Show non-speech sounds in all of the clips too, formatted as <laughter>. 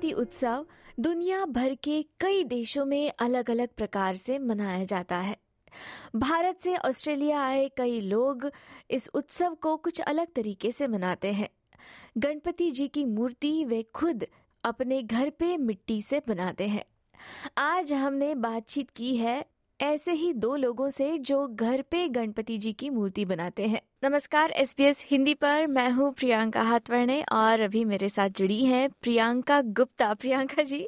गणपति उत्सव दुनिया भर के कई देशों में अलग अलग प्रकार से मनाया जाता है। भारत से ऑस्ट्रेलिया आए कई लोग इस उत्सव को कुछ अलग तरीके से मनाते हैं। गणपति जी की मूर्ति वे खुद अपने घर पे मिट्टी से बनाते हैं। आज हमने बातचीत की है ऐसे ही दो लोगों से जो घर पे गणपति जी की मूर्ति बनाते हैं। नमस्कार एस बी एस हिंदी पर। मैं हूँ प्रियंका हाथवर्णे और अभी मेरे साथ जुड़ी हैं प्रियंका गुप्ता। प्रियंका जी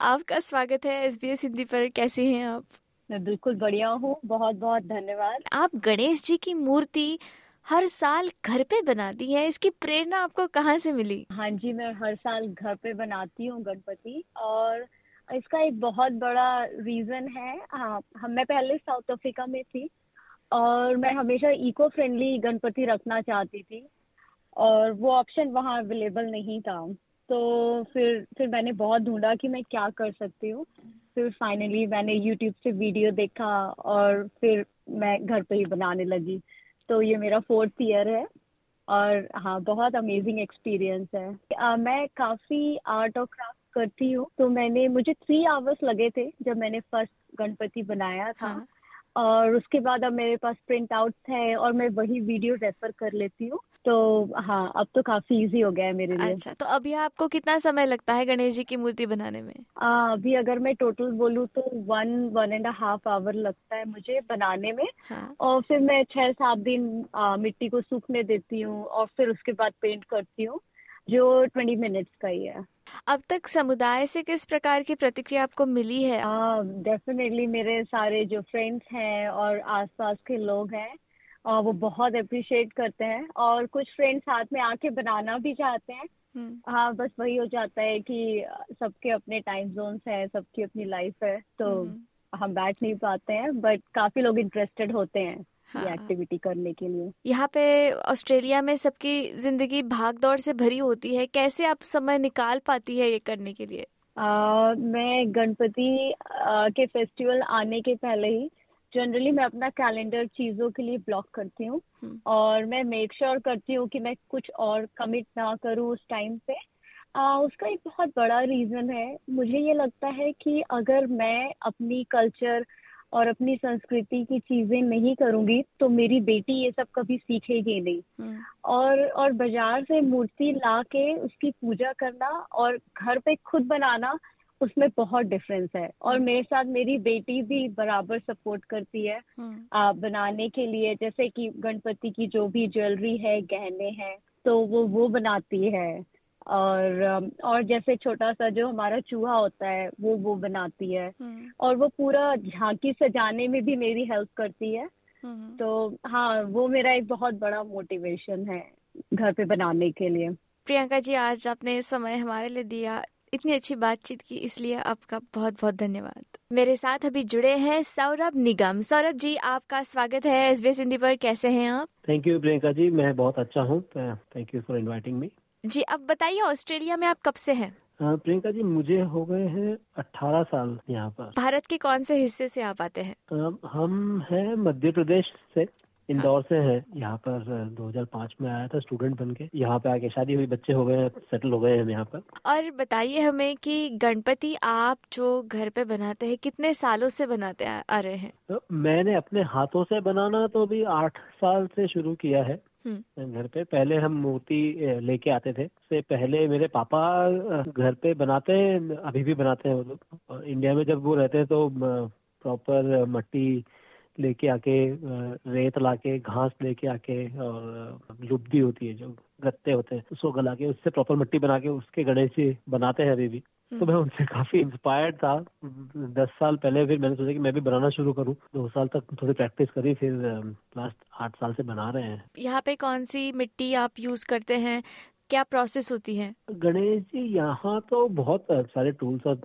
आपका स्वागत है एस बी एस हिंदी पर। कैसे हैं आप? मैं बिल्कुल बढ़िया हूँ। बहुत बहुत धन्यवाद। आप गणेश जी की मूर्ति हर साल घर पे बनाती हैं। इसकी प्रेरणा आपको कहाँ से मिली? हाँ जी मैं हर साल घर पे बनाती हूँ गणपति और इसका एक बहुत बड़ा रीजन है हाँ हम मैं पहले साउथ अफ्रीका में थी और मैं हमेशा इको फ्रेंडली गणपति रखना चाहती थी और वो ऑप्शन वहाँ अवेलेबल नहीं था। तो फिर फिर मैंने बहुत ढूंढा कि मैं क्या कर सकती हूँ। फिर फाइनली मैंने यूट्यूब से वीडियो देखा और फिर मैं घर पे ही बनाने लगी। तो ये मेरा फोर्थ ईयर है और हाँ बहुत अमेजिंग एक्सपीरियंस है। आ, मैं काफ़ी आर्ट और क्राफ्ट करती हूँ। तो मैंने मुझे थ्री आवर्स लगे थे जब मैंने फ़र्स्ट गणपति बनाया था। हाँ. और उसके बाद अब मेरे पास प्रिंट आउट है और मैं वही वीडियो रेफर कर लेती हूँ। तो हाँ अब तो काफ़ी इजी हो गया है मेरे लिए। अच्छा तो अभी आपको कितना समय लगता है गणेश जी की मूर्ति बनाने में? आ, अभी अगर मैं टोटल बोलूँ तो one one and half hour लगता है मुझे बनाने में। हाँ. और फिर मैं छह सात दिन आ, मिट्टी को सूखने देती हूँ और फिर उसके बाद पेंट करती हूँ। जो ट्वेंटी मिनट्स का ही है अब तक समुदाय से किस प्रकार की प्रतिक्रिया आपको मिली है डेफिनेटली मेरे सारे जो फ्रेंड्स हैं और आसपास के लोग हैं और वो बहुत अप्रिशिएट करते हैं और कुछ फ्रेंड्स साथ में आके बनाना भी चाहते हैं हम्म। हाँ बस वही हो जाता है कि सबके अपने टाइम जोन्स हैं सबकी अपनी लाइफ है तो हम्म। हम बैठ नहीं पाते हैं बट काफ़ी लोग इंटरेस्टेड होते हैं हाँ। ये एक्टिविटी करने के लिए। यहाँ पे ऑस्ट्रेलिया में सबकी ज़िंदगी भाग दौड़ से भरी होती है। कैसे आप समय निकाल पाती है ये करने के लिए? आ, मैं गणपति के फेस्टिवल आने के पहले ही जनरली मैं अपना कैलेंडर चीज़ों के लिए ब्लॉक करती हूँ। हम्म। और मैं मेक श्योर sure करती हूँ कि मैं कुछ और कमिट ना करूँ उस टाइम पे। आ, उसका एक बहुत बड़ा रीजन है। मुझे ये लगता है कि अगर मैं अपनी कल्चर और अपनी संस्कृति की चीज़ें नहीं करूँगी तो मेरी बेटी ये सब कभी सीखेगी नहीं हम्म। और और बाज़ार से मूर्ति ला के उसकी पूजा करना और घर पे खुद बनाना उसमें बहुत डिफरेंस है और हम्म। मेरे साथ मेरी बेटी भी बराबर सपोर्ट करती है हम्म। आ, बनाने के लिए जैसे कि गणपति की जो भी ज्वेलरी है गहने हैं तो वो वो बनाती है और और जैसे छोटा सा जो हमारा चूहा होता है वो वो बनाती है। हम्म। और वो पूरा झांकी सजाने में भी मेरी हेल्प करती है। हम्म। तो हाँ वो मेरा एक बहुत बड़ा मोटिवेशन है घर पे बनाने के लिए। प्रियंका जी आज आपने समय हमारे लिए दिया इतनी अच्छी बातचीत की इसलिए आपका बहुत बहुत धन्यवाद। मेरे साथ अभी जुड़े हैं सौरभ निगम। सौरभ जी आपका स्वागत है एस बी एस हिंदी पर। कैसे हैं आप? थैंक यू प्रियंका जी मैं बहुत अच्छा हूँ। Thank you for inviting me ji अब बताइए ऑस्ट्रेलिया में आप कब से हैं? प्रियंका जी मुझे हो गए हैं अट्ठारह साल यहाँ पर। भारत के कौन से हिस्से से आप आते हैं? हम हैं मध्य प्रदेश से इंदौर से है। यहाँ पर 2005 में आया था स्टूडेंट बन के। यहाँ पे आके शादी हुई बच्चे हो गए सेटल हो गए हम यहाँ पर। और बताइए हमें कि गणपति आप जो घर पे बनाते हैं कितने सालों से बनाते आ, रहे हैं? तो मैंने अपने हाथों से बनाना तो अभी आठ साल से शुरू किया है। घर पे। पहले हम मूर्ति लेके आते थे। से पहले मेरे पापा घर पे बनाते हैं, अभी भी बनाते हैं वो लोग। इंडिया में जब वो रहते हैं तो प्रॉपर मट्टी लेके आके रेत लाके घास लेके आके और लुब्दी होती है जो गत्ते होते हैं उसको गला के उससे प्रॉपर मिट्टी बना के उसके गणेश जी बनाते हैं अभी भी। तो मैं उनसे काफ़ी इंस्पायर्ड था। दस साल पहले फिर मैंने सोचा कि मैं भी बनाना शुरू करूँ। दो साल तक थोड़ी प्रैक्टिस करी फिर लास्ट आठ साल से बना रहे हैं। यहाँ पे कौन सी मिट्टी आप यूज़ करते हैं? क्या प्रोसेस होती है? गणेश जी यहाँ तो बहुत सारे टूल्स और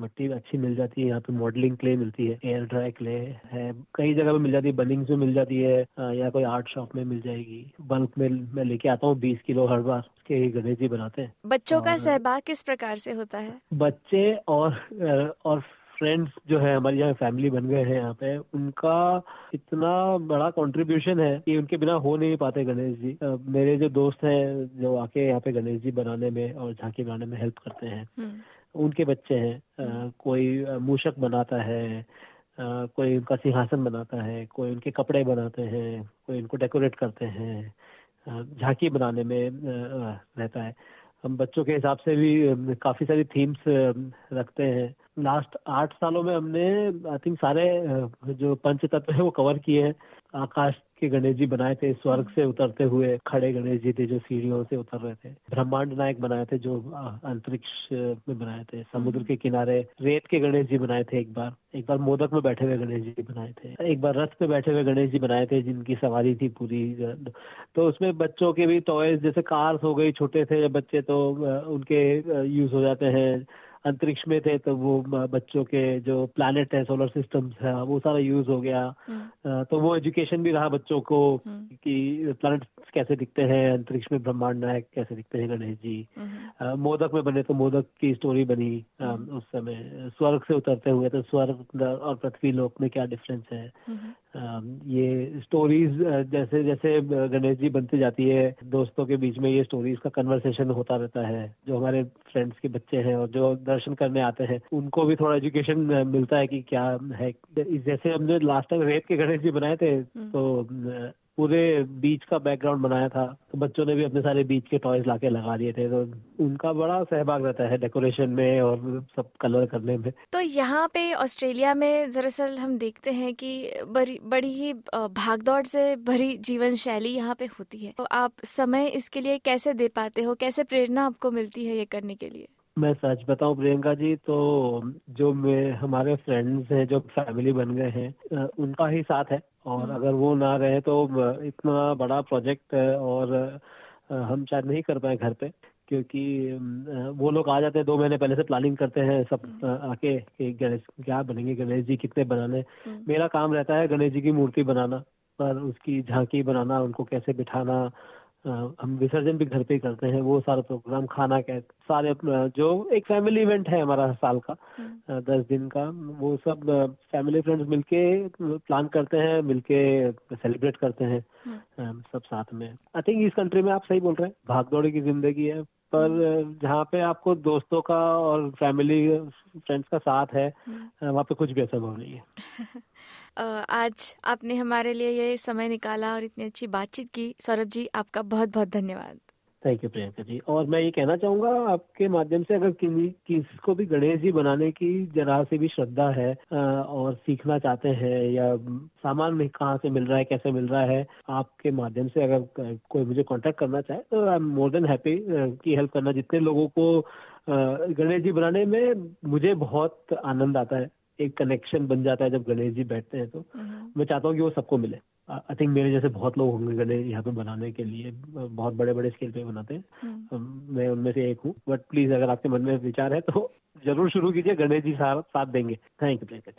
मिट्टी अच्छी मिल जाती है। यहाँ पे मॉडलिंग क्ले मिलती है एयर ड्राई क्ले है कई जगह पे मिल जाती है बनिंग में मिल जाती है या कोई आर्ट शॉप में मिल जाएगी। बल्क में मैं लेके आता हूँ बीस किलो हर बार के गणेश जी बनाते हैं। बच्चों का सहभाग किस प्रकार से होता है? बच्चे और और फ्रेंड्स जो है हमारी यहाँ फैमिली बन गए हैं यहाँ पे उनका इतना बड़ा कंट्रीब्यूशन है कि उनके बिना हो नहीं पाते गणेश जी। मेरे जो दोस्त हैं जो आके यहाँ पे गणेश जी बनाने में और झांकी बनाने में हेल्प करते हैं हम्म। उनके बच्चे हैं। कोई मूषक बनाता है कोई उनका सिंहासन बनाता है कोई उनके कपड़े बनाते हैं कोई उनको डेकोरेट करते हैं झांकी बनाने में रहता है। हम बच्चों के हिसाब से भी काफ़ी सारी थीम्स रखते हैं। लास्ट आठ सालों में हमने आई थिंक सारे जो पंच तत्व है वो कवर किए हैं। आकाश के गणेश जी बनाए थे, स्वर्ग से उतरते हुए खड़े गणेश जी थे जो सीढ़ियों से उतर रहे थे। ब्रह्मांड नायक बनाए थे जो अंतरिक्ष में बनाए थे। समुद्र के किनारे रेत के गणेश जी बनाए थे एक बार। एक बार मोदक में बैठे हुए गणेश जी बनाए थे। एक बार रथ पे बैठे हुए गणेश जी बनाए थे, जिनकी सवारी थी पूरी। तो उसमें बच्चों के भी टॉयज जैसे कार्स हो गई, छोटे थे बच्चे तो उनके यूज़ हो जाते हैं। अंतरिक्ष में थे तो वो बच्चों के जो प्लानट है सोलर सिस्टम है वो सारा यूज़ हो गया हम्म। तो वो एजुकेशन भी रहा बच्चों को हम्म। कि प्लानट कैसे दिखते हैं अंतरिक्ष में ब्रह्मांड नायक कैसे दिखते हैं गणेश जी हम्म। मोदक में बने तो मोदक की स्टोरी बनी उस समय स्वर्ग से उतरते हुए तो स्वर्ग और पृथ्वी लोक में क्या डिफरेंस है ये स्टोरीज जैसे जैसे गणेश जी बनती जाती है दोस्तों के बीच में ये स्टोरीज का कन्वर्सेशन होता रहता है जो हमारे फ्रेंड्स के बच्चे हैं और जो दर्शन करने आते हैं उनको भी थोड़ा एजुकेशन मिलता है कि क्या है जैसे हमने लास्ट टाइम रेत के गणेश जी बनाए थे हम्म। तो पूरे बीच का बैकग्राउंड बनाया था तो बच्चों ने भी अपने सारे बीच के टॉयज लाके लगा दिए थे तो उनका बड़ा सहभाग रहता है डेकोरेशन में और सब कलर करने में। तो यहाँ पे ऑस्ट्रेलिया में दरअसल हम देखते हैं कि बड़ी बड़ी ही भागदौड़ से भरी जीवन शैली यहाँ पे होती है। तो आप समय इसके लिए कैसे दे पाते हो? कैसे प्रेरणा आपको मिलती है ये करने के लिए? मैं सच बताऊँ प्रियंका जी तो जो मैं हमारे फ्रेंड्स हैं जो फैमिली बन गए हैं उनका ही साथ है। और हम्म। अगर वो ना रहे तो इतना बड़ा प्रोजेक्ट और हम शायद नहीं कर पाए घर पे क्योंकि वो लोग आ जाते हैं दो महीने पहले से प्लानिंग करते हैं सब हम्म। आके कि गणेश क्या बनेंगे गणेश जी कितने बनाने हम्म। मेरा काम रहता है गणेश जी की मूर्ति बनाना पर उसकी झांकी बनाना उनको कैसे बिठाना हम विसर्जन भी घर पे ही करते हैं वो सारा प्रोग्राम खाना क्या सारे जो एक फैमिली इवेंट है हमारा साल का हम्म। दस दिन का वो सब फैमिली फ्रेंड्स मिलके प्लान करते हैं मिलके सेलिब्रेट करते हैं हम्म। सब साथ में आई थिंक इस कंट्री में आप सही बोल रहे हैं भाग दौड़ी की ज़िंदगी है पर हम्म। जहाँ पे आपको दोस्तों का और फैमिली फ्रेंड्स का साथ है वहाँ पे कुछ भी असंभव नहीं है <laughs> आज आपने हमारे लिए ये समय निकाला और इतनी अच्छी बातचीत की। सौरभ जी, आपका बहुत बहुत धन्यवाद। Thank you Priyanka ji. और मैं ये कहना चाहूँगा, आपके माध्यम से अगर किसी भी गणेश जी बनाने की जरा से भी श्रद्धा है और सीखना चाहते हैं या सामान में कहाँ से मिल रहा है, कैसे मिल रहा है, आपके माध्यम से अगर कोई मुझे कांटेक्ट करना चाहे तो I am more than happy की हेल्प करना। जितने लोगों को गणेश जी बनाने में मुझे बहुत आनंद आता है। एक कनेक्शन बन जाता है जब गणेश जी बैठते हैं तो। हम्म। मैं चाहता हूँ कि वो सबको मिले। आई थिंक मेरे जैसे बहुत लोग होंगे गणेश यहाँ पे बनाने के लिए। बहुत बड़े बड़े स्केल पे बनाते हैं। हम्म। मैं उनमें से एक हूँ। बट प्लीज़ अगर आपके मन में विचार है तो ज़रूर शुरू कीजिए। गणेश जी साथ देंगे। Thank you thank you